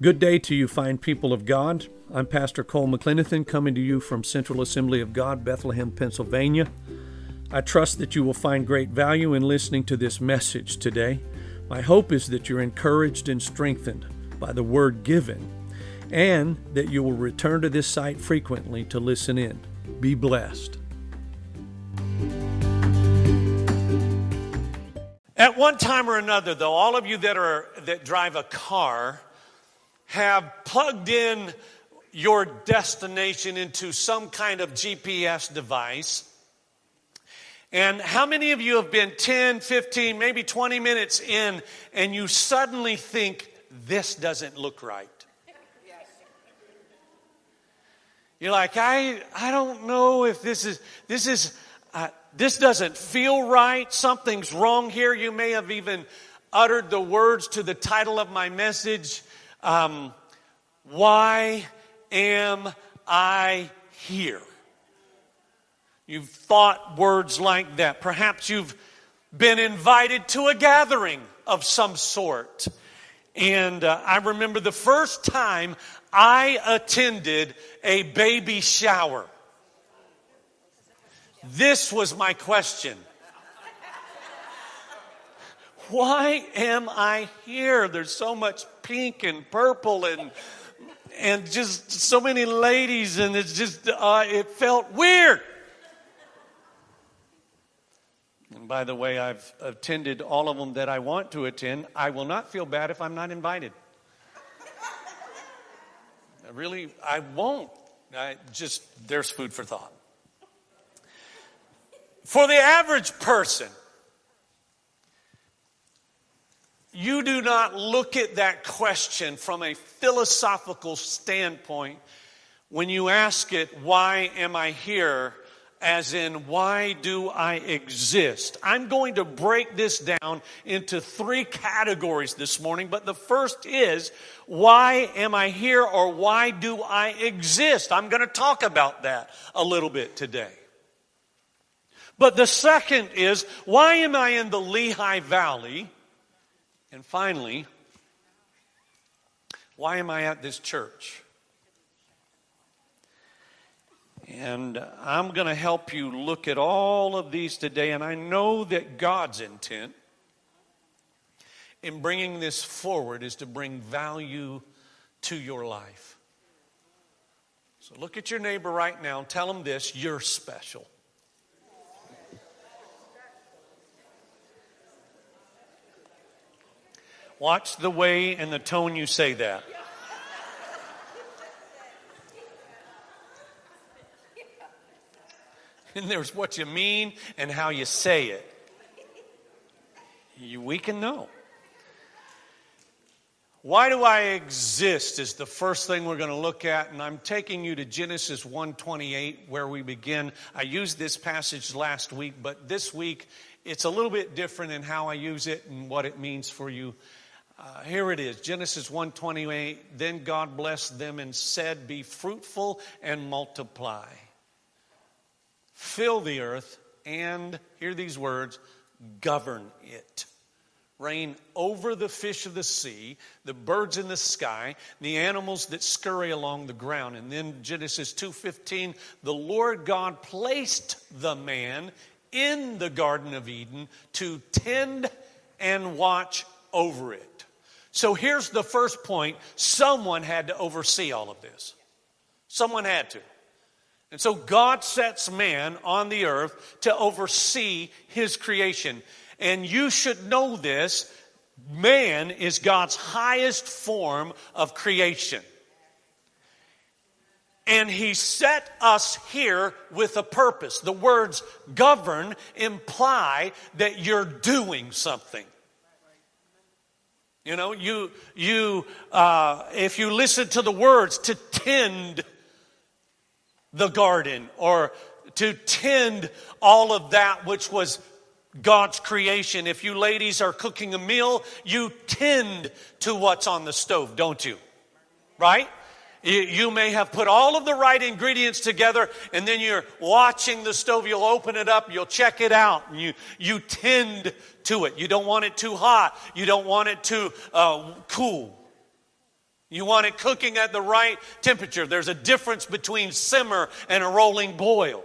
Good day to you, fine people of God. I'm Pastor Cole McClenathan coming to you from Central Assembly of God, Bethlehem, Pennsylvania. I trust that you will find great value in listening to this message today. My hope is that you're encouraged and strengthened by the word given and that you will return to this site frequently to listen in. Be blessed. At one time or another, though, all of you that are that drive a car have plugged in your destination into some kind of GPS device. And how many of you have been 10, 15, maybe 20 minutes in and you suddenly think, this doesn't look right? You're like, I, I don't know if this is, this is, uh, this doesn't feel right. Something's wrong here. You may have even uttered the words to the title of my message um, why am I here? You've thought words like that. Perhaps you've been invited to a gathering of some sort. And uh, I remember the first time I attended a baby shower. This was my question why am I here? There's so much pink and purple and and just so many ladies, and it's just uh, it felt weird. And by the way, I've attended all of them that I want to attend. I will not feel bad if I'm not invited. I really, I won't. I just there's food for thought. For the average person, you do not look at that question from a philosophical standpoint when you ask it, Why am I here? as in, Why do I exist? I'm going to break this down into three categories this morning, but the first is, Why am I here or why do I exist? I'm going to talk about that a little bit today. But the second is, Why am I in the Lehigh Valley? And finally, why am I at this church? And I'm going to help you look at all of these today. And I know that God's intent in bringing this forward is to bring value to your life. So look at your neighbor right now and tell them this you're special. Watch the way and the tone you say that. And there's what you mean and how you say it. You, we can know. Why do I exist is the first thing we're going to look at and I'm taking you to Genesis 128 where we begin. I used this passage last week, but this week it's a little bit different in how I use it and what it means for you uh, here it is Genesis 128. Then God blessed them and said, Be fruitful and multiply. Fill the earth and, hear these words, govern it. Reign over the fish of the sea, the birds in the sky, the animals that scurry along the ground. And then Genesis 2:15, the Lord God placed the man in the garden of Eden to tend and watch over it. So here's the first point someone had to oversee all of this. Someone had to. And so God sets man on the earth to oversee his creation. And you should know this man is God's highest form of creation. And he set us here with a purpose. The words govern imply that you're doing something. You know, you, you, uh, if you listen to the words to tend the garden or to tend all of that which was God's creation. If you ladies are cooking a meal, you tend to what's on the stove, don't you? Right? You, may have put all of the right ingredients together and then you're watching the stove. You'll open it up, you'll check it out, and you, you tend to it. You don't want it too hot, you don't want it too uh, cool. You want it cooking at the right temperature. There's a difference between simmer and a rolling boil.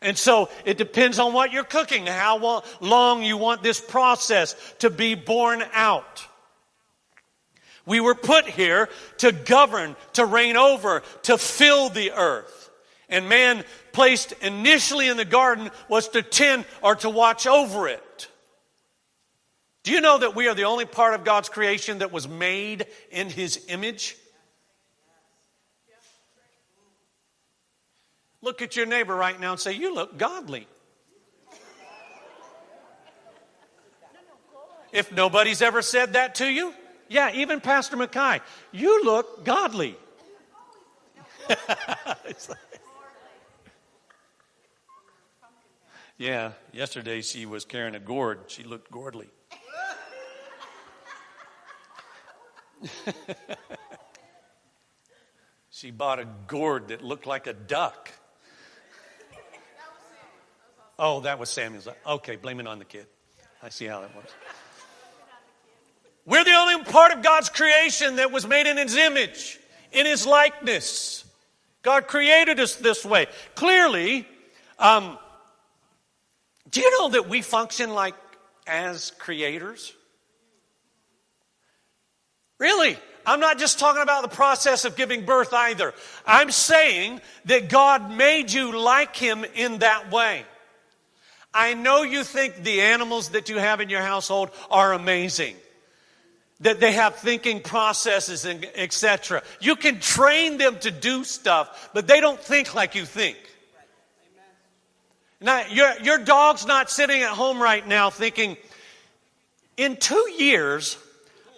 And so it depends on what you're cooking, how long you want this process to be borne out. We were put here to govern, to reign over, to fill the earth. And man placed initially in the garden was to tend or to watch over it. Do you know that we are the only part of God's creation that was made in His image? Look at your neighbor right now and say, You look godly. If nobody's ever said that to you, yeah, even Pastor Mackay, you look godly. yeah, yesterday she was carrying a gourd. She looked gourdly. she bought a gourd that looked like a duck. Oh, that was Samuel's. Okay, blame it on the kid. I see how that was. We're the only part of God's creation that was made in His image, in His likeness. God created us this way. Clearly, um, do you know that we function like as creators? Really? I'm not just talking about the process of giving birth either. I'm saying that God made you like Him in that way. I know you think the animals that you have in your household are amazing. That they have thinking processes and etc. You can train them to do stuff, but they don't think like you think. Now, your, your dog's not sitting at home right now thinking, in two years,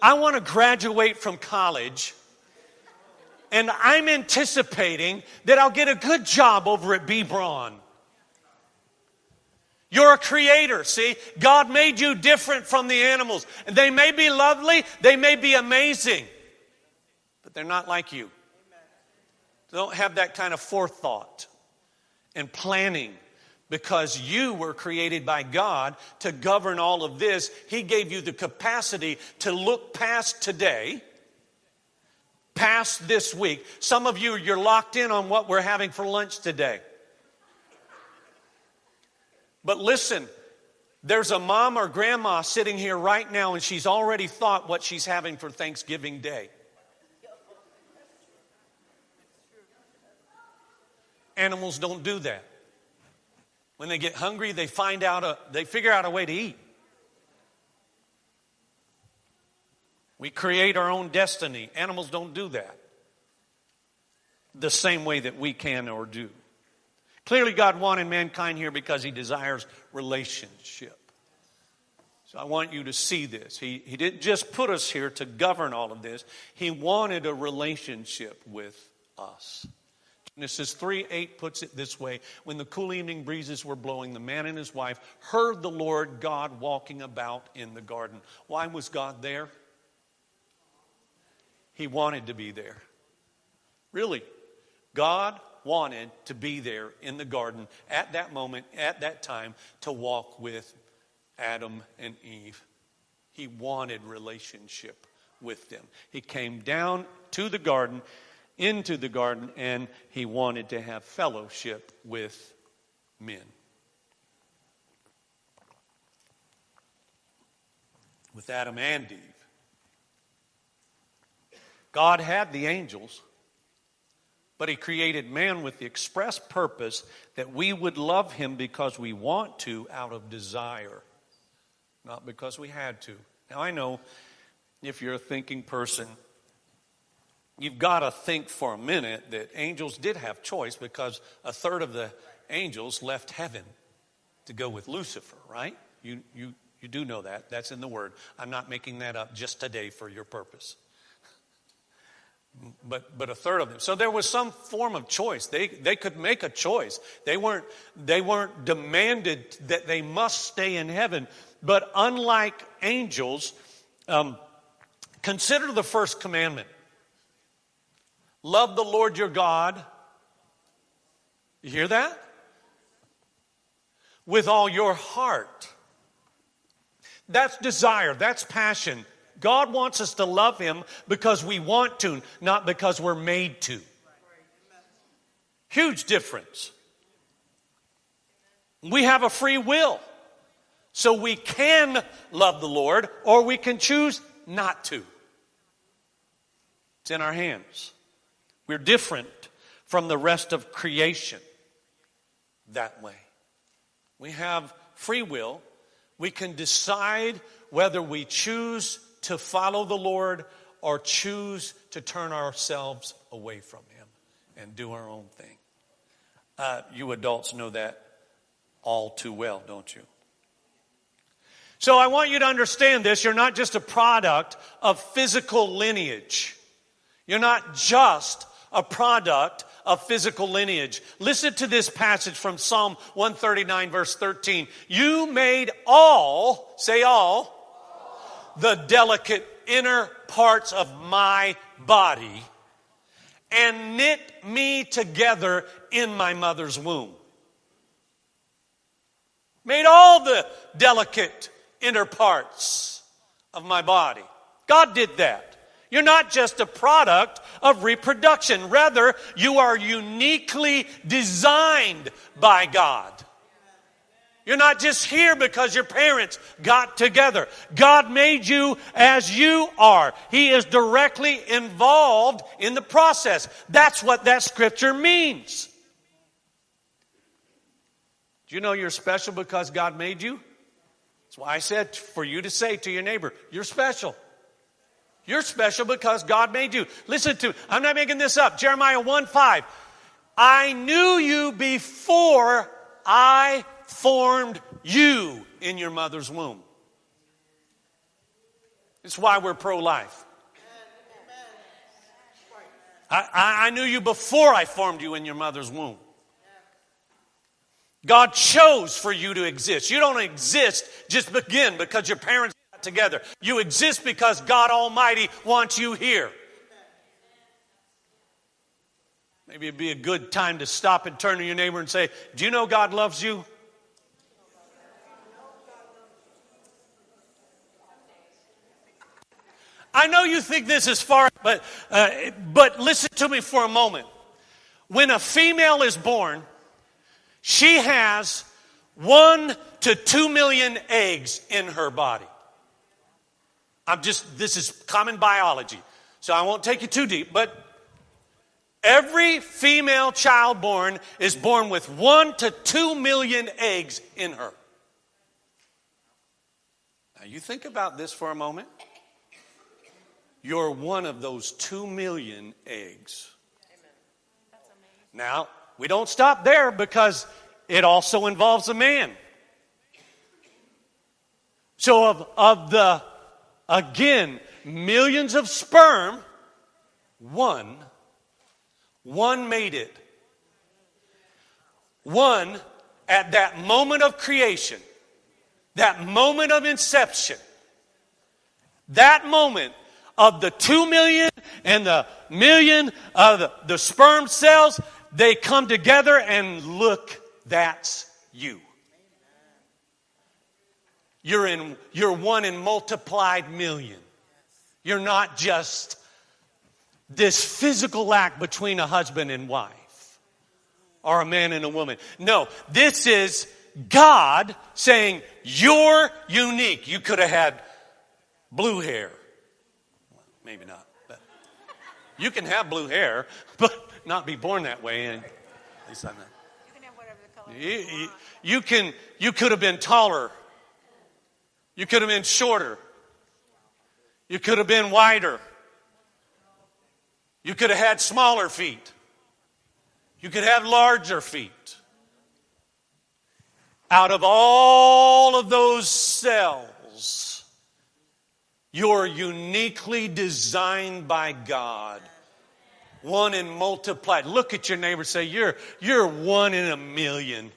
I want to graduate from college, and I'm anticipating that I'll get a good job over at B. Braun. You're a creator, see? God made you different from the animals. And they may be lovely, they may be amazing, but they're not like you. They don't have that kind of forethought and planning because you were created by God to govern all of this. He gave you the capacity to look past today, past this week. Some of you, you're locked in on what we're having for lunch today. But listen, there's a mom or grandma sitting here right now, and she's already thought what she's having for Thanksgiving Day. Animals don't do that. When they get hungry, they find out a, they figure out a way to eat. We create our own destiny. Animals don't do that the same way that we can or do. Clearly, God wanted mankind here because He desires relationship. So I want you to see this. He, he didn't just put us here to govern all of this, He wanted a relationship with us. Genesis 3 8 puts it this way When the cool evening breezes were blowing, the man and his wife heard the Lord God walking about in the garden. Why was God there? He wanted to be there. Really, God wanted to be there in the garden at that moment, at that time, to walk with Adam and Eve. He wanted relationship with them. He came down to the garden, into the garden, and he wanted to have fellowship with men. With Adam and Eve. God had the angels but he created man with the express purpose that we would love him because we want to out of desire, not because we had to. Now, I know if you're a thinking person, you've got to think for a minute that angels did have choice because a third of the angels left heaven to go with Lucifer, right? You, you, you do know that. That's in the Word. I'm not making that up just today for your purpose but but a third of them. So there was some form of choice. They they could make a choice. They weren't they weren't demanded that they must stay in heaven. But unlike angels, um, consider the first commandment: love the Lord your God. You hear that? With all your heart. That's desire. That's passion. God wants us to love Him because we want to, not because we're made to. Huge difference. We have a free will. So we can love the Lord or we can choose not to. It's in our hands. We're different from the rest of creation that way. We have free will. We can decide whether we choose to follow the Lord or choose to turn ourselves away from Him and do our own thing. Uh, you adults know that all too well, don't you? So I want you to understand this. You're not just a product of physical lineage. You're not just a product of physical lineage. Listen to this passage from Psalm 139, verse 13. You made all, say all, the delicate inner parts of my body and knit me together in my mother's womb. Made all the delicate inner parts of my body. God did that. You're not just a product of reproduction. Rather, you are uniquely designed by God. You're not just here because your parents got together. God made you as you are. He is directly involved in the process. That's what that scripture means. Do you know you're special because God made you? That's why I said for you to say to your neighbor, you're special. You're special because God made you. Listen to, I'm not making this up. Jeremiah 1 5. I knew you before I formed you in your mother's womb. It's why we're pro life. I, I, knew you before I formed you in your mother's womb. God chose for you to exist. You don't exist just begin because your parents got together. You exist because God Almighty wants you here. Maybe it'd be a good time to stop and turn to your neighbor and say, Do you know God loves you? I know you think this is far, but, uh, but listen to me for a moment. When a female is born, she has one to two million eggs in her body. I'm just, this is common biology, so I won't take you too deep, but every female child born is born with one to two million eggs in her. Now, you think about this for a moment. You're one of those two million eggs. Now, we don't stop there because it also involves a man. So, of, of the, again, millions of sperm, one, one made it. One, at that moment of creation, that moment of inception, that moment of the two million and the million of the, the sperm cells, they come together and look, that's you. You're in you're one in multiplied million. You're not just this physical act between a husband and wife or a man and a woman. No, this is God saying, You're unique. You could have had blue hair. Maybe not. But you can have blue hair, but not be born that way. And at least I'm not. You can have whatever the color you, you, you can. You could have been taller. You could have been shorter. You could have been wider. You could have had smaller feet. You could have larger feet. Out of all of those cells, you're uniquely designed by God. One in multiplied. Look at your neighbor say, You're, you're one in a million.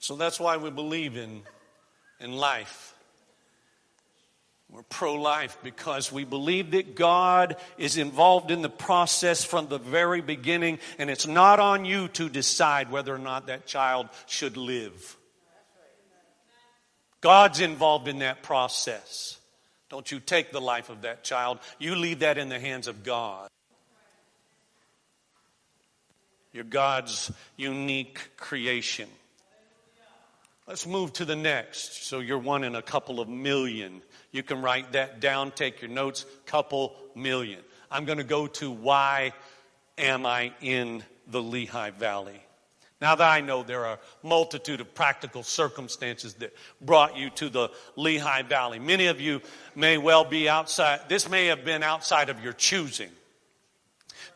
So that's why we believe in, in life. We're pro life because we believe that God is involved in the process from the very beginning, and it's not on you to decide whether or not that child should live. God's involved in that process. Don't you take the life of that child, you leave that in the hands of God. You're God's unique creation. Let's move to the next. So you're one in a couple of million. You can write that down, take your notes, couple million. I'm going to go to why am I in the Lehigh Valley? Now that I know there are a multitude of practical circumstances that brought you to the Lehigh Valley, many of you may well be outside, this may have been outside of your choosing.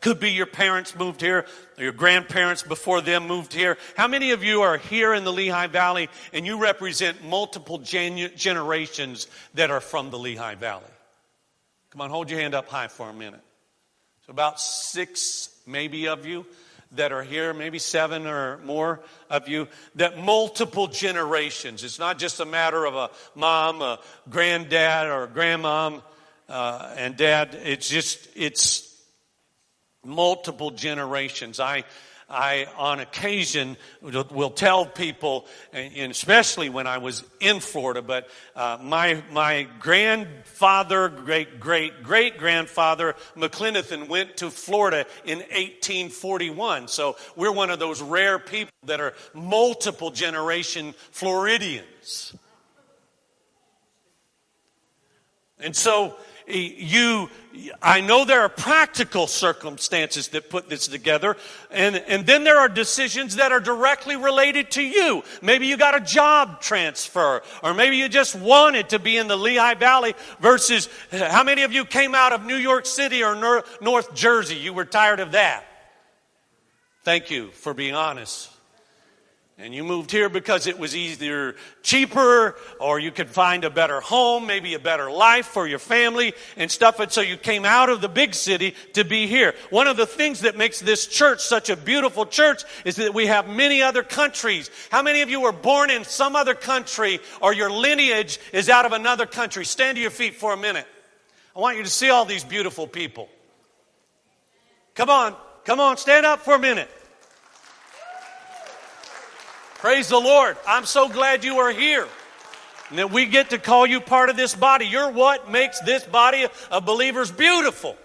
Could be your parents moved here, or your grandparents before them moved here. How many of you are here in the Lehigh Valley and you represent multiple gen- generations that are from the Lehigh Valley? Come on, hold your hand up high for a minute. So, about six, maybe, of you that are here, maybe seven or more of you, that multiple generations. It's not just a matter of a mom, a granddad, or a grandmom uh, and dad. It's just, it's multiple generations. I, I, on occasion, will tell people, and especially when I was in Florida, but uh, my, my grandfather, great, great, great grandfather, McClenathan, went to Florida in 1841. So we're one of those rare people that are multiple generation Floridians. And so you, I know there are practical circumstances that put this together, and, and then there are decisions that are directly related to you. Maybe you got a job transfer, or maybe you just wanted to be in the Lehigh Valley versus how many of you came out of New York City or North Jersey? You were tired of that. Thank you for being honest. And you moved here because it was either cheaper or you could find a better home, maybe a better life for your family and stuff. And so you came out of the big city to be here. One of the things that makes this church such a beautiful church is that we have many other countries. How many of you were born in some other country or your lineage is out of another country? Stand to your feet for a minute. I want you to see all these beautiful people. Come on, come on, stand up for a minute. Praise the Lord. I'm so glad you are here. And that we get to call you part of this body. You're what makes this body of believers beautiful.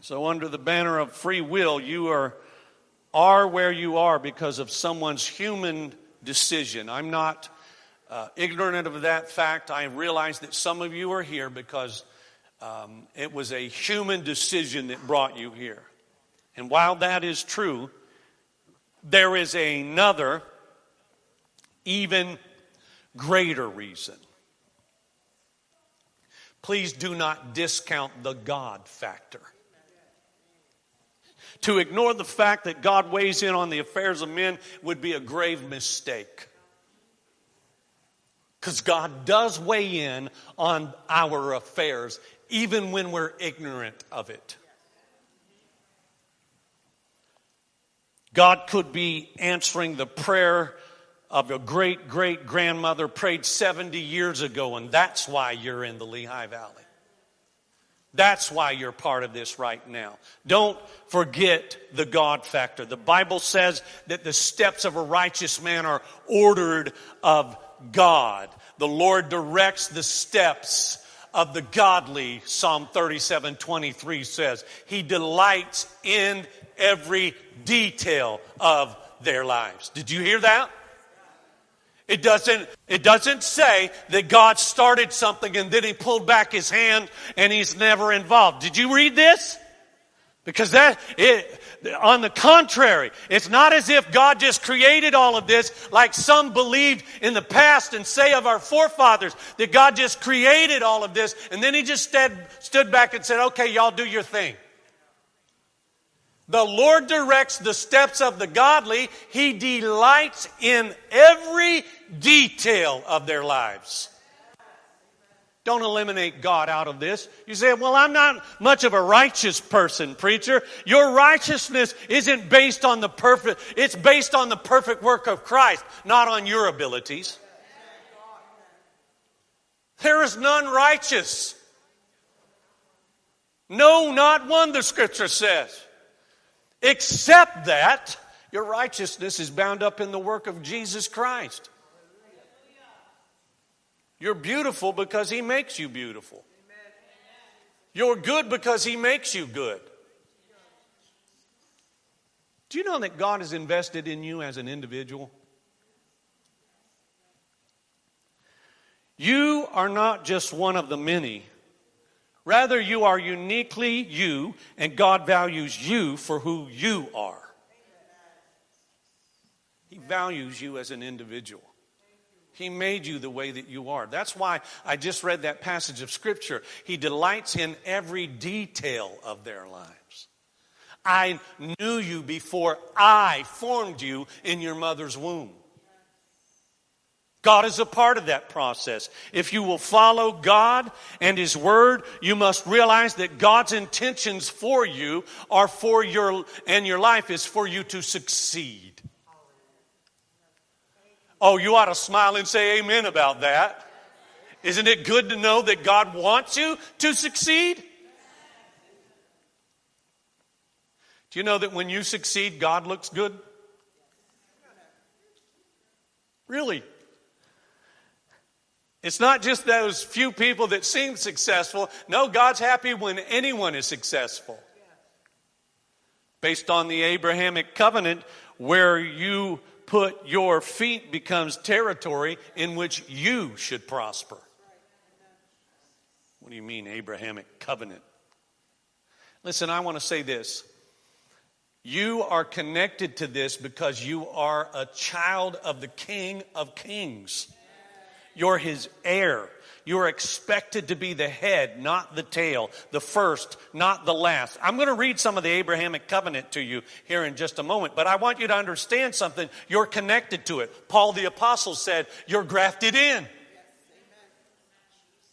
So, under the banner of free will, you are, are where you are because of someone's human decision. I'm not uh, ignorant of that fact. I realize that some of you are here because um, it was a human decision that brought you here. And while that is true, there is another, even greater reason. Please do not discount the God factor. To ignore the fact that God weighs in on the affairs of men would be a grave mistake. Because God does weigh in on our affairs, even when we're ignorant of it. God could be answering the prayer of a great great grandmother prayed 70 years ago, and that's why you're in the Lehigh Valley. That's why you're part of this right now. Don't forget the God factor. The Bible says that the steps of a righteous man are ordered of God. The Lord directs the steps of the godly, Psalm 37 23 says. He delights in every detail of their lives. Did you hear that? It doesn't, it doesn't say that God started something and then he pulled back his hand and he's never involved. Did you read this? Because that, it, on the contrary, it's not as if God just created all of this like some believed in the past and say of our forefathers that God just created all of this and then he just stood, stood back and said, okay, y'all do your thing. The Lord directs the steps of the godly. He delights in every detail of their lives. Don't eliminate God out of this. You say, well, I'm not much of a righteous person, preacher. Your righteousness isn't based on the perfect, it's based on the perfect work of Christ, not on your abilities. There is none righteous. No, not one, the scripture says. Except that your righteousness is bound up in the work of Jesus Christ. You're beautiful because He makes you beautiful. You're good because He makes you good. Do you know that God is invested in you as an individual? You are not just one of the many. Rather, you are uniquely you, and God values you for who you are. He values you as an individual. He made you the way that you are. That's why I just read that passage of Scripture. He delights in every detail of their lives. I knew you before I formed you in your mother's womb. God is a part of that process. If you will follow God and His Word, you must realize that God's intentions for you are for your, and your life is for you to succeed. Oh, you ought to smile and say amen about that. Isn't it good to know that God wants you to succeed? Do you know that when you succeed, God looks good? Really? It's not just those few people that seem successful. No, God's happy when anyone is successful. Based on the Abrahamic covenant, where you put your feet becomes territory in which you should prosper. What do you mean, Abrahamic covenant? Listen, I want to say this. You are connected to this because you are a child of the King of Kings. You're his heir. You're expected to be the head, not the tail, the first, not the last. I'm going to read some of the Abrahamic covenant to you here in just a moment, but I want you to understand something. You're connected to it. Paul the Apostle said, You're grafted in.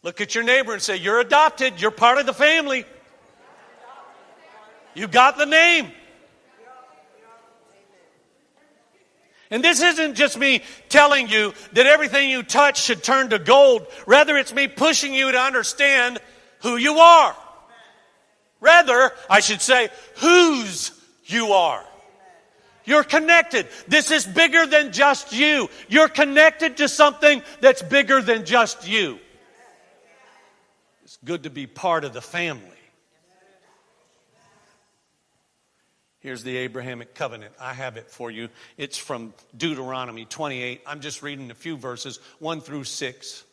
Look at your neighbor and say, You're adopted. You're part of the family. You got the name. And this isn't just me telling you that everything you touch should turn to gold. Rather, it's me pushing you to understand who you are. Rather, I should say, whose you are. You're connected. This is bigger than just you. You're connected to something that's bigger than just you. It's good to be part of the family. Here's the Abrahamic covenant. I have it for you. It's from Deuteronomy 28. I'm just reading a few verses, 1 through 6.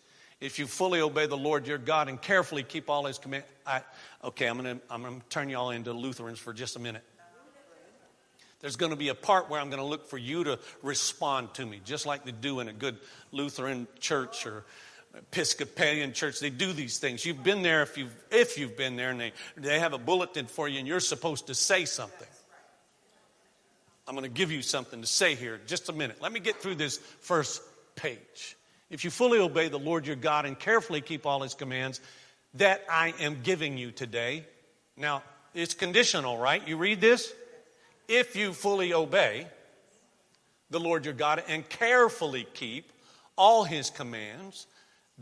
If you fully obey the Lord your God and carefully keep all his commands. Okay, I'm going to I'm to turn you all into Lutherans for just a minute. There's going to be a part where I'm going to look for you to respond to me, just like they do in a good Lutheran church or Episcopalian church. They do these things. You've been there if you've, if you've been there, and they, they have a bulletin for you, and you're supposed to say something. I'm going to give you something to say here. Just a minute. Let me get through this first page. If you fully obey the Lord your God and carefully keep all his commands that I am giving you today. Now, it's conditional, right? You read this? If you fully obey the Lord your God and carefully keep all his commands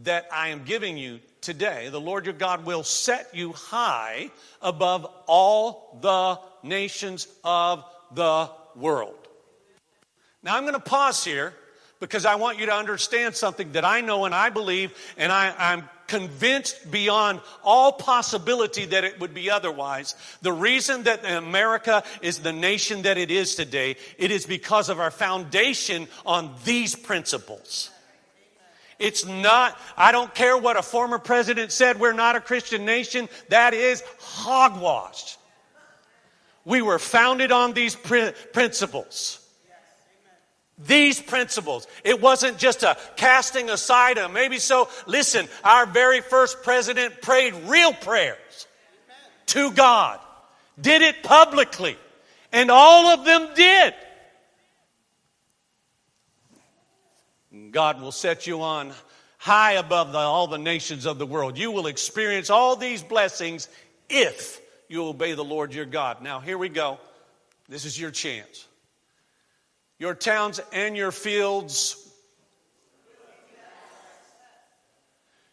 that I am giving you today, the Lord your God will set you high above all the nations of the world. Now, I'm going to pause here because I want you to understand something that I know and I believe, and I, am convinced beyond all possibility that it would be otherwise. The reason that America is the nation that it is today, it is because of our foundation on these principles. It's not, I don't care what a former president said, we're not a Christian nation. That is hogwash. We were founded on these principles. These principles. It wasn't just a casting aside of maybe so. Listen, our very first president prayed real prayers to God, did it publicly, and all of them did. God will set you on high above the, all the nations of the world. You will experience all these blessings if you obey the Lord your God. Now, here we go. This is your chance. Your towns and your fields,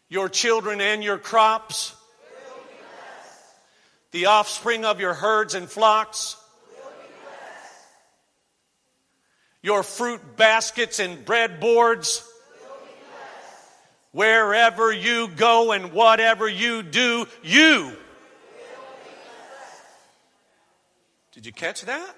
Your children and your crops. The offspring of your herds and flocks. Your fruit baskets and bread boards. Wherever you go and whatever you do, you. Did you catch that?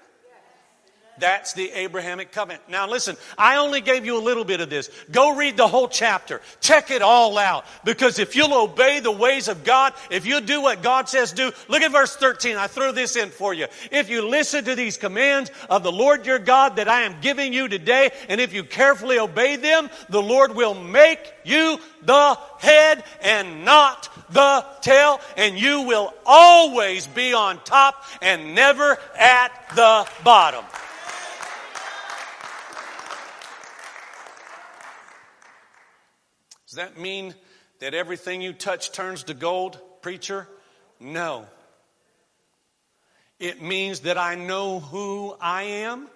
That's the Abrahamic covenant. Now listen, I only gave you a little bit of this. Go read the whole chapter. Check it all out. Because if you'll obey the ways of God, if you do what God says do, look at verse 13. I threw this in for you. If you listen to these commands of the Lord your God that I am giving you today, and if you carefully obey them, the Lord will make you the head and not the tail, and you will always be on top and never at the bottom. Does that mean that everything you touch turns to gold, preacher? No. It means that I know who I am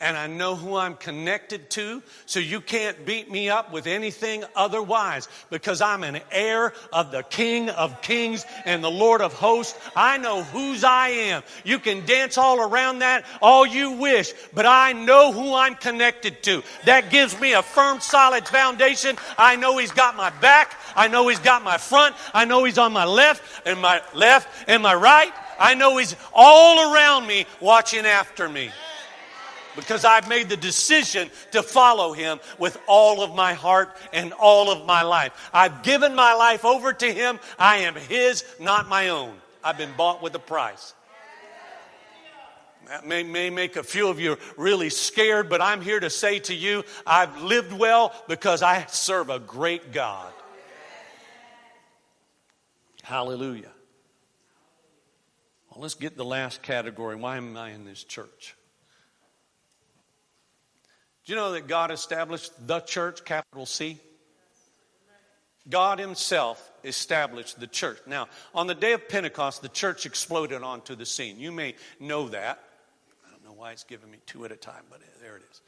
and I know who I'm connected to, so you can't beat me up with anything otherwise because I'm an heir of the King of Kings and the Lord of Hosts. I know whose I am. You can dance all around that all you wish, but I know who I'm connected to. That gives me a firm, solid foundation. I know He's got my back. I know He's got my front. I know He's on my left and my left and my right. I know He's all around me watching after me because I've made the decision to follow him with all of my heart and all of my life. I've given my life over to him. I am his, not my own. I've been bought with a price. That may, may make a few of you really scared, but I'm here to say to you, I've lived well because I serve a great God. Hallelujah. Well, let's get the last category. Why am I in this church? Do you know that God established the church, capital C? God Himself established the church. Now, on the day of Pentecost, the church exploded onto the scene. You may know that. I don't know why it's giving me two at a time, but there it is.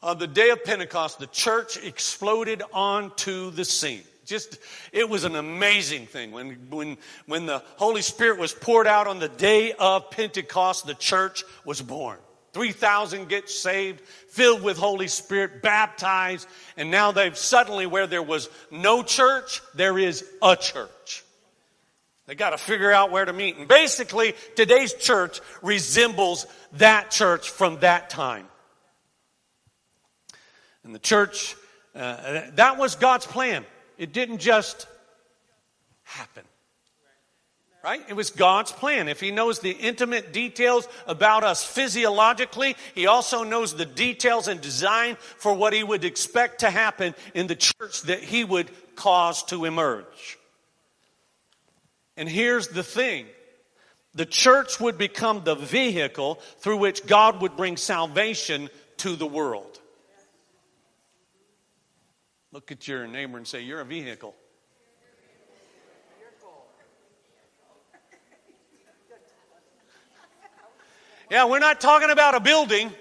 On the day of Pentecost, the church exploded onto the scene. Just, it was an amazing thing. When, when, when the Holy Spirit was poured out on the day of Pentecost, the church was born. 3,000 get saved, filled with Holy Spirit, baptized, and now they've suddenly, where there was no church, there is a church. They got to figure out where to meet. And basically, today's church resembles that church from that time. And the church, uh, that was God's plan. It didn't just happen right? It was God's plan. If He knows the intimate details about us physiologically, He also knows the details and design for what He would expect to happen in the church that He would cause to emerge. And here's the thing the church would become the vehicle through which God would bring salvation to the world. Look at your neighbor and say, You're a vehicle. Yeah, we're not talking about a building.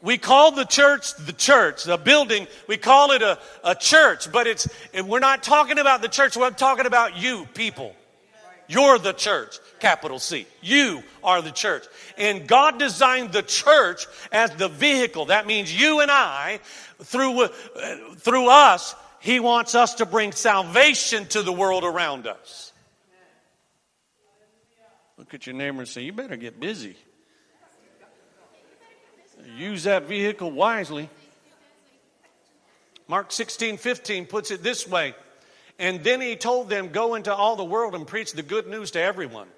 We call the church the church, the building, we call it a, a church, but it's, we're not talking about the church, we're talking about you, people. You're the church, capital C. You are the church. And God designed the church as the vehicle. That means you and I, through, uh, through us, He wants us to bring salvation to the world around us. At your neighbor and say, You better get busy. Use that vehicle wisely. Mark 16, 15 puts it this way. And then he told them, Go into all the world and preach the good news to everyone.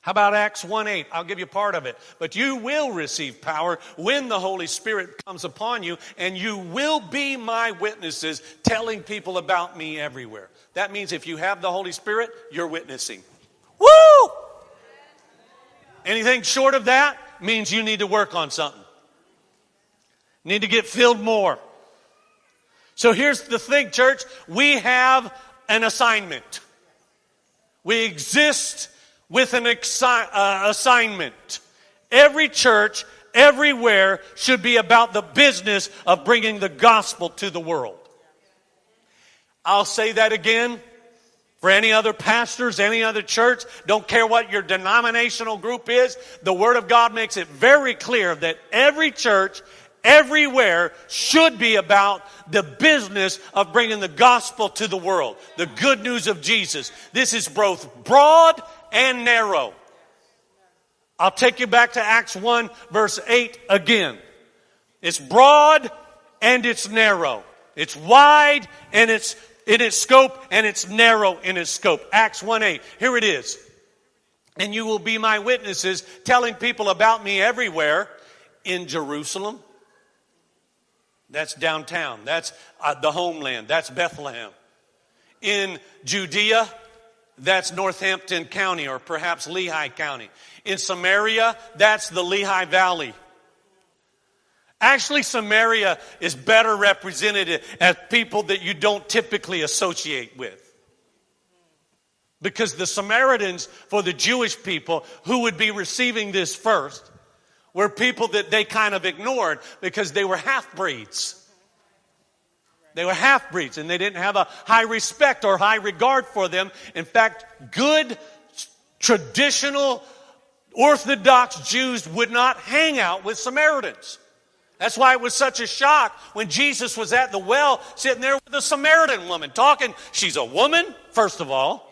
How about Acts 1 8? I'll give you part of it. But you will receive power when the Holy Spirit comes upon you, and you will be my witnesses, telling people about me everywhere. That means if you have the Holy Spirit, you're witnessing. Woo! Anything short of that means you need to work on something. Need to get filled more. So here's the thing, church. We have an assignment. We exist with an exi- uh, assignment. Every church, everywhere, should be about the business of bringing the gospel to the world. I'll say that again for any other pastors, any other church, don't care what your denominational group is. The Word of God makes it very clear that every church, everywhere, should be about the business of bringing the gospel to the world, the good news of Jesus. This is both broad and narrow. I'll take you back to Acts 1, verse 8 again. It's broad and it's narrow. It's wide and it's in its scope and it's narrow in its scope. Acts 1 8. Here it is. And you will be my witnesses, telling people about me everywhere in Jerusalem. That's downtown. That's uh, the homeland. That's Bethlehem. In Judea, that's Northampton County or perhaps Lehigh County. In Samaria, that's the Lehigh Valley. Actually, Samaria is better represented as people that you don't typically associate with. Because the Samaritans, for the Jewish people who would be receiving this first, were people that they kind of ignored because they were half breeds. They were half breeds and they didn't have a high respect or high regard for them. In fact, good, traditional, Orthodox Jews would not hang out with Samaritans. That's why it was such a shock when Jesus was at the well sitting there with a Samaritan woman talking. She's a woman, first of all.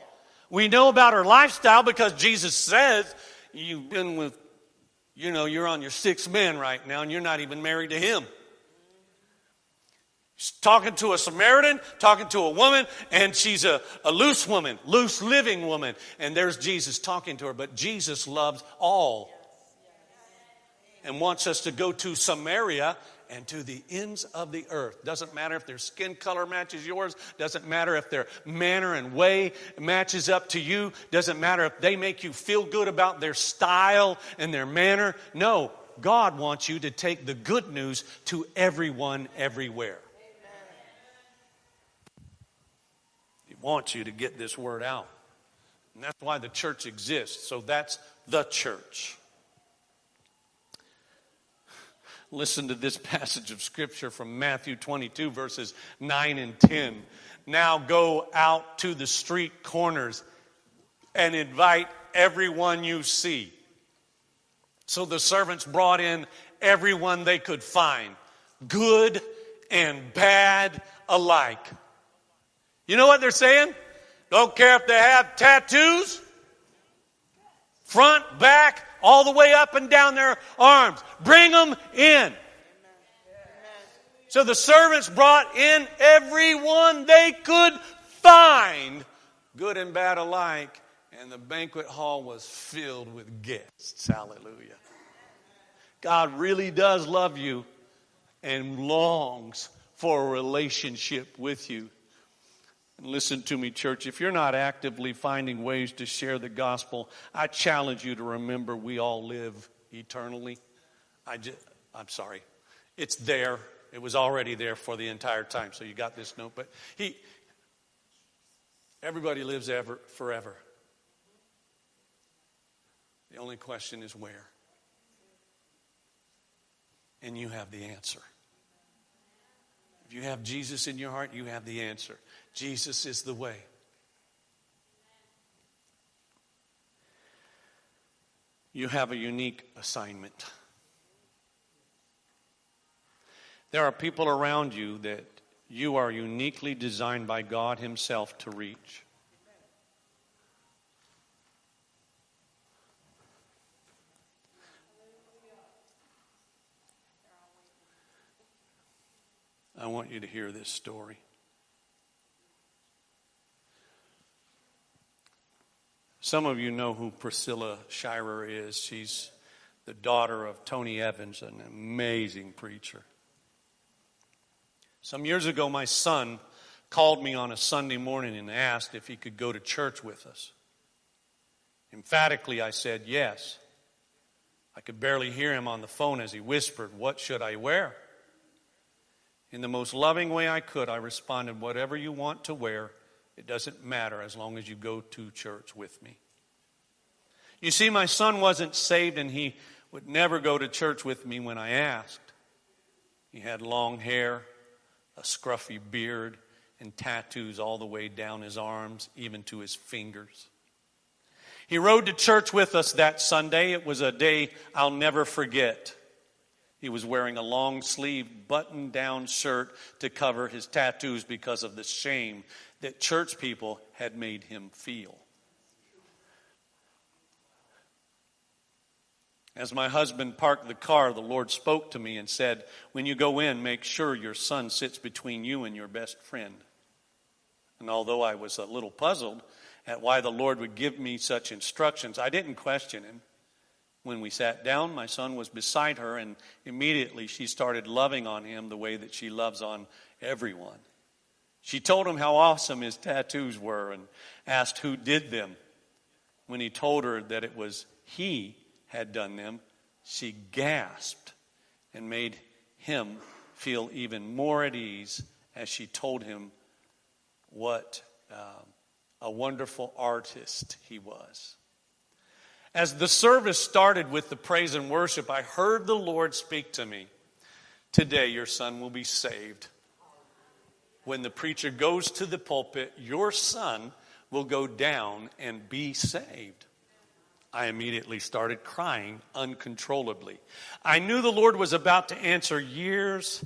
We know about her lifestyle because Jesus says, You've been with, you know, you're on your sixth man right now and you're not even married to him. She's talking to a Samaritan, talking to a woman, and she's a, a loose woman, loose living woman. And there's Jesus talking to her, but Jesus loves all and wants us to go to Samaria and to the ends of the earth. Doesn't matter if their skin color matches yours, doesn't matter if their manner and way matches up to you, doesn't matter if they make you feel good about their style and their manner. No, God wants you to take the good news to everyone everywhere. He wants you to get this word out. And that's why the church exists. So that's the church. Listen to this passage of scripture from Matthew 22, verses 9 and 10. Now go out to the street corners and invite everyone you see. So the servants brought in everyone they could find, good and bad alike. You know what they're saying? Don't care if they have tattoos, front, back, all the way up and down their arms. Bring them in. So the servants brought in everyone they could find, good and bad alike, and the banquet hall was filled with guests. Hallelujah. God really does love you and longs for a relationship with you. Listen to me, church. If you're not actively finding ways to share the gospel, I challenge you to remember we all live eternally. I just, I'm sorry. It's there. It was already there for the entire time. So you got this note. But he, everybody lives ever, forever. The only question is where. And you have the answer. If you have Jesus in your heart, you have the answer. Jesus is the way. You have a unique assignment. There are people around you that you are uniquely designed by God Himself to reach. I want you to hear this story. Some of you know who Priscilla Shirer is. She's the daughter of Tony Evans, an amazing preacher. Some years ago, my son called me on a Sunday morning and asked if he could go to church with us. Emphatically, I said yes. I could barely hear him on the phone as he whispered, What should I wear? In the most loving way I could, I responded, Whatever you want to wear, it doesn't matter as long as you go to church with me. You see, my son wasn't saved and he would never go to church with me when I asked. He had long hair, a scruffy beard, and tattoos all the way down his arms, even to his fingers. He rode to church with us that Sunday. It was a day I'll never forget. He was wearing a long sleeved button down shirt to cover his tattoos because of the shame that church people had made him feel. As my husband parked the car, the Lord spoke to me and said, When you go in, make sure your son sits between you and your best friend. And although I was a little puzzled at why the Lord would give me such instructions, I didn't question him. When we sat down, my son was beside her, and immediately she started loving on him the way that she loves on everyone. She told him how awesome his tattoos were and asked who did them. When he told her that it was he had done them, she gasped and made him feel even more at ease as she told him what uh, a wonderful artist he was. As the service started with the praise and worship, I heard the Lord speak to me. Today, your son will be saved. When the preacher goes to the pulpit, your son will go down and be saved. I immediately started crying uncontrollably. I knew the Lord was about to answer years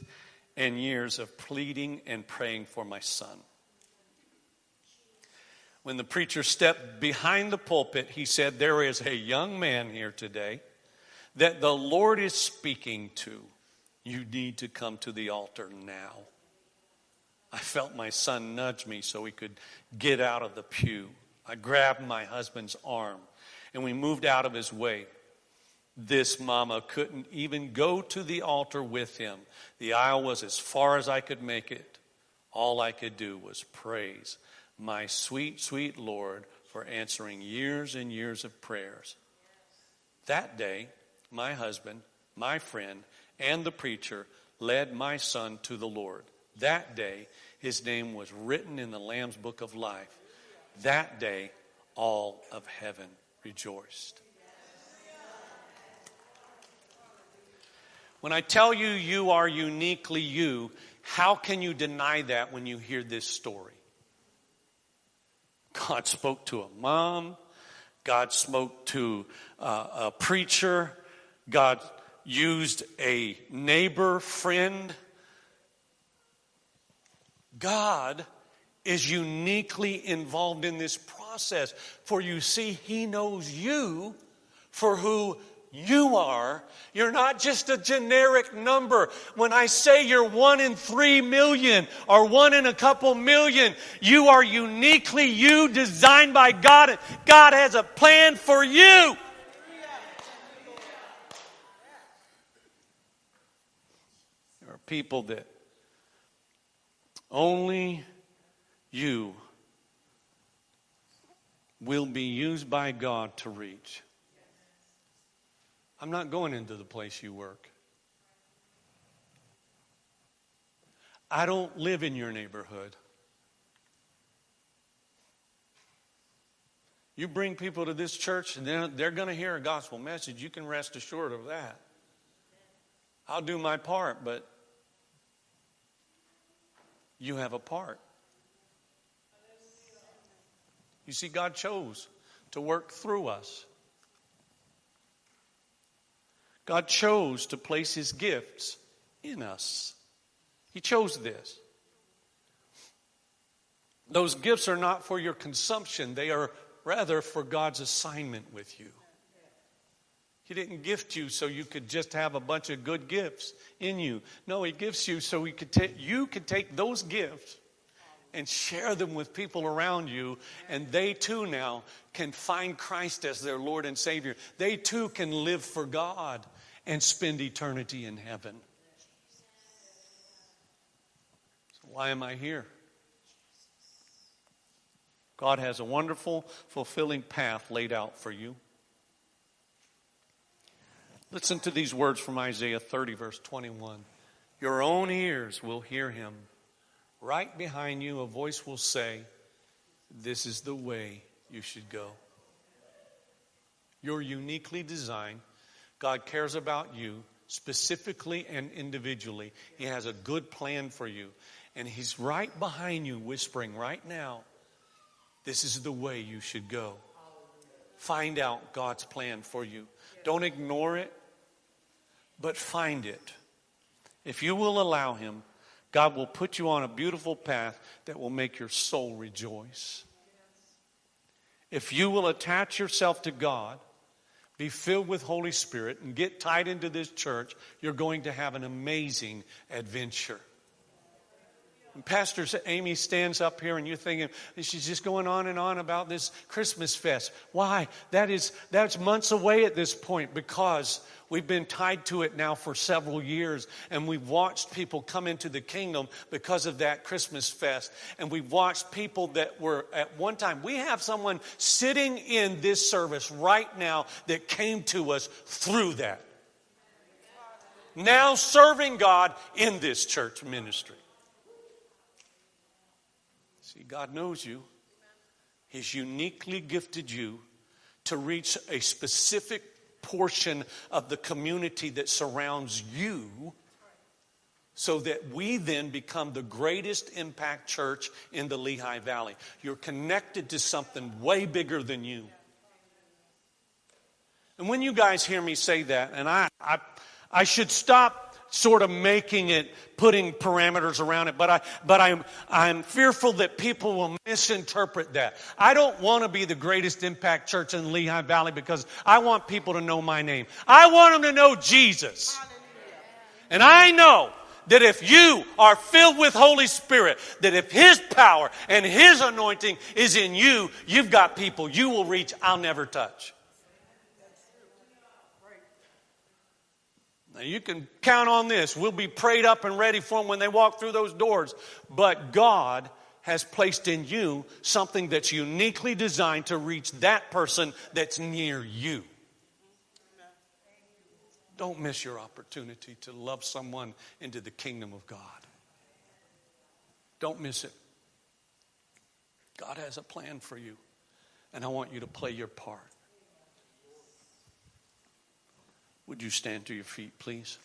and years of pleading and praying for my son. When the preacher stepped behind the pulpit, he said, There is a young man here today that the Lord is speaking to. You need to come to the altar now. I felt my son nudge me so he could get out of the pew. I grabbed my husband's arm and we moved out of his way. This mama couldn't even go to the altar with him. The aisle was as far as I could make it. All I could do was praise my sweet, sweet Lord for answering years and years of prayers. That day, my husband, my friend, and the preacher led my son to the Lord. That day, his name was written in the Lamb's Book of Life. That day, all of heaven rejoiced. When I tell you you are uniquely you, how can you deny that when you hear this story? God spoke to a mom, God spoke to uh, a preacher, God used a neighbor, friend. God is uniquely involved in this process. For you see, He knows you for who you are. You're not just a generic number. When I say you're one in three million or one in a couple million, you are uniquely you, designed by God. God has a plan for you. There are people that only you will be used by God to reach. I'm not going into the place you work. I don't live in your neighborhood. You bring people to this church and they're, they're going to hear a gospel message. You can rest assured of that. I'll do my part, but you have a part. You see, God chose to work through us. God chose to place his gifts in us. He chose this. Those gifts are not for your consumption, they are rather for God's assignment with you. He didn't gift you so you could just have a bunch of good gifts in you. No, He gifts you so could ta- you could take those gifts and share them with people around you, and they too now can find Christ as their Lord and Savior. They too can live for God and spend eternity in heaven. So, why am I here? God has a wonderful, fulfilling path laid out for you. Listen to these words from Isaiah 30, verse 21. Your own ears will hear him right behind you, a voice will say, This is the way you should go. You're uniquely designed. God cares about you specifically and individually. He has a good plan for you. And He's right behind you, whispering right now, this is the way you should go. Find out God's plan for you. Don't ignore it, but find it. If you will allow Him, God will put you on a beautiful path that will make your soul rejoice. If you will attach yourself to God, be filled with Holy Spirit, and get tied into this church, you're going to have an amazing adventure. Pastor Amy stands up here and you're thinking she's just going on and on about this Christmas fest. Why? That is that's months away at this point because we've been tied to it now for several years and we've watched people come into the kingdom because of that Christmas fest and we've watched people that were at one time we have someone sitting in this service right now that came to us through that. Now serving God in this church ministry. See, God knows you. He's uniquely gifted you to reach a specific portion of the community that surrounds you so that we then become the greatest impact church in the Lehigh Valley. You're connected to something way bigger than you. And when you guys hear me say that, and I, I, I should stop sort of making it, putting parameters around it, but I, but I'm, I'm fearful that people will misinterpret that. I don't want to be the greatest impact church in Lehigh Valley because I want people to know my name. I want them to know Jesus. And I know that if you are filled with Holy Spirit, that if His power and His anointing is in you, you've got people you will reach I'll never touch. Now, you can count on this. We'll be prayed up and ready for them when they walk through those doors. But God has placed in you something that's uniquely designed to reach that person that's near you. Don't miss your opportunity to love someone into the kingdom of God. Don't miss it. God has a plan for you, and I want you to play your part. Would you stand to your feet, please?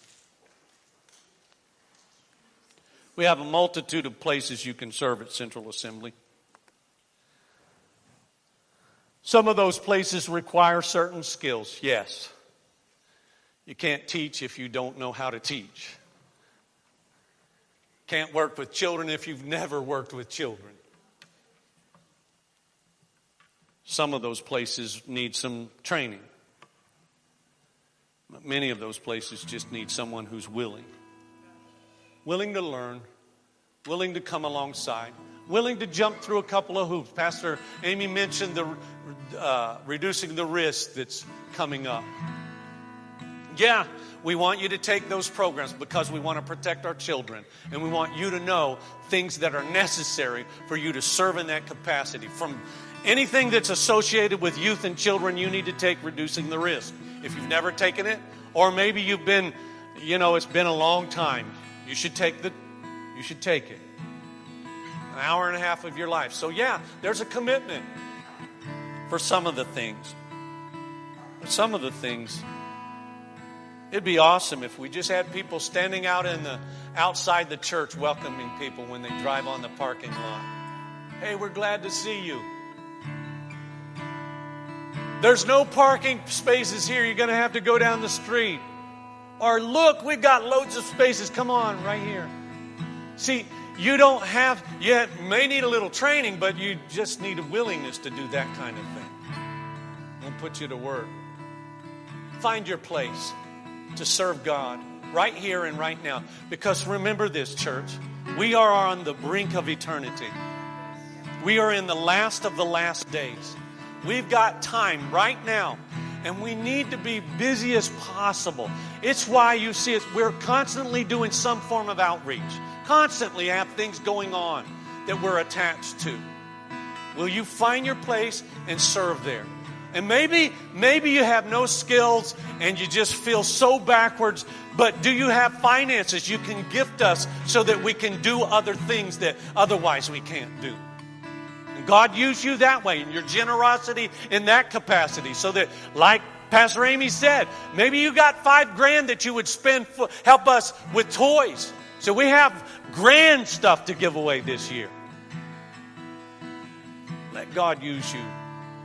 We have a multitude of places you can serve at Central Assembly. Some of those places require certain skills, yes. You can't teach if you don't know how to teach. Can't work with children if you've never worked with children. Some of those places need some training. Many of those places just need someone who's willing. Willing to learn, willing to come alongside, willing to jump through a couple of hoops. Pastor Amy mentioned the uh, reducing the risk that's coming up. Yeah, we want you to take those programs because we want to protect our children and we want you to know things that are necessary for you to serve in that capacity. From anything that's associated with youth and children, you need to take reducing the risk if you've never taken it, or maybe you've been, you know, it's been a long time. You should take the, you should take it. An hour and a half of your life. So yeah, there's a commitment for some of the things. But some of the things, it'd be awesome if we just had people standing out in the outside the church welcoming people when they drive on the parking lot. Hey, we're glad to see you. There's no parking spaces here. You're going to have to go down the street. Or look, we've got loads of spaces. Come on, right here. See, you don't have, you may need a little training, but you just need a willingness to do that kind of thing. We'll put you to work. Find your place to serve God right here and right now. Because remember this, church, we are on the brink of eternity. We are in the last of the last days. We've got time right now, and we need to be busy as possible. It's why you see us, we're constantly doing some form of outreach, constantly have things going on that we're attached to. Will you find your place and serve there? And maybe, maybe you have no skills and you just feel so backwards, but do you have finances you can gift us so that we can do other things that otherwise we can't do? God used you that way and your generosity in that capacity so that, like Pastor Amy said, maybe you got five grand that you would spend, for, help us with toys. So we have grand stuff to give away this year. Let God use you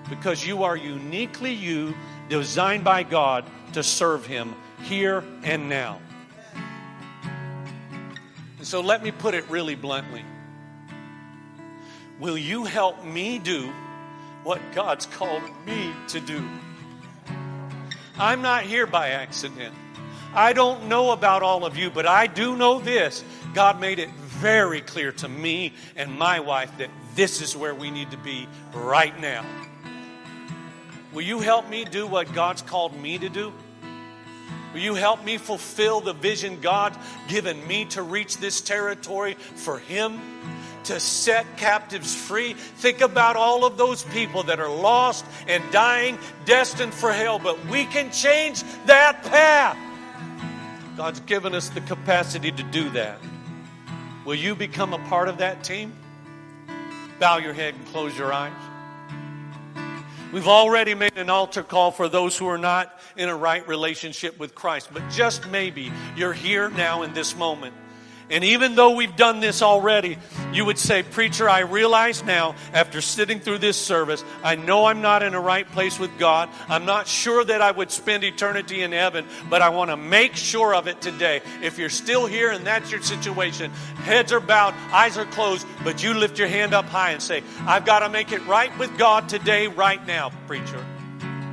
because you are uniquely you, designed by God to serve Him here and now. And so let me put it really bluntly. Will you help me do what God's called me to do? I'm not here by accident. I don't know about all of you, but I do know this. God made it very clear to me and my wife that this is where we need to be right now. Will you help me do what God's called me to do? Will you help me fulfill the vision God's given me to reach this territory for Him? To set captives free. Think about all of those people that are lost and dying, destined for hell, but we can change that path. God's given us the capacity to do that. Will you become a part of that team? Bow your head and close your eyes. We've already made an altar call for those who are not in a right relationship with Christ, but just maybe you're here now in this moment and even though we've done this already, you would say, Preacher, I realize now, after sitting through this service, I know I'm not in a right place with God. I'm not sure that I would spend eternity in heaven, but I want to make sure of it today. If you're still here and that's your situation, heads are bowed, eyes are closed, but you lift your hand up high and say, I've got to make it right with God today, right now, preacher.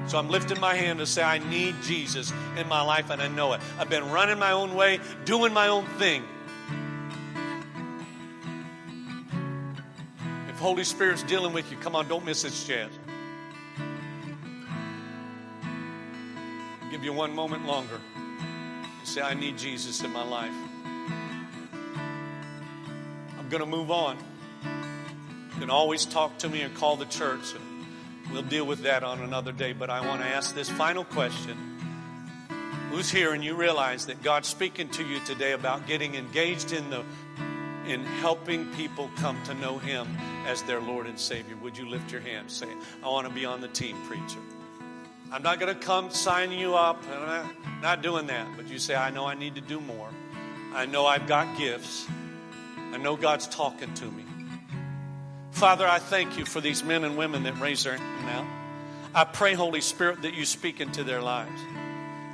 So I'm lifting my hand to say, I need Jesus in my life, and I know it. I've been running my own way, doing my own thing. Holy Spirit's dealing with you, come on, don't miss this chance. Give you one moment longer. You say, I need Jesus in my life. I'm going to move on. You can always talk to me and call the church, and we'll deal with that on another day. But I want to ask this final question. Who's here and you realize that God's speaking to you today about getting engaged in the in helping people come to know Him as their Lord and Savior. Would you lift your hand? Say, I want to be on the team, preacher. I'm not going to come sign you up. I'm not doing that. But you say, I know I need to do more. I know I've got gifts. I know God's talking to me. Father, I thank you for these men and women that raise their hand now. I pray, Holy Spirit, that you speak into their lives.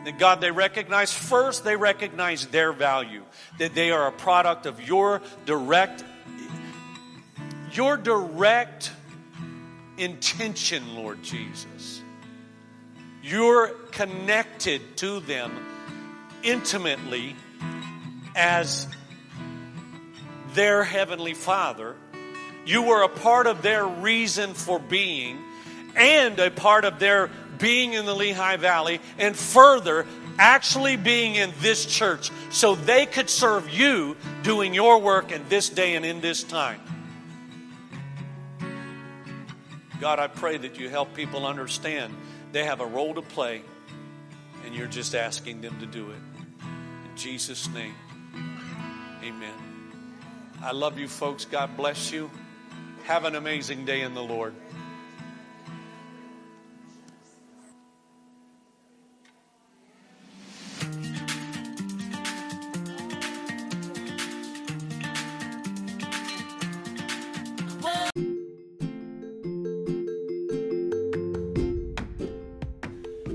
That God, they recognize first, they recognize their value, that they are a product of your direct, your direct intention, Lord Jesus. You're connected to them intimately as their heavenly Father. You were a part of their reason for being and a part of their being in the Lehigh Valley, and further, actually being in this church so they could serve you doing your work in this day and in this time. God, I pray that you help people understand they have a role to play and you're just asking them to do it. In Jesus' name, amen. I love you, folks. God bless you. Have an amazing day in the Lord.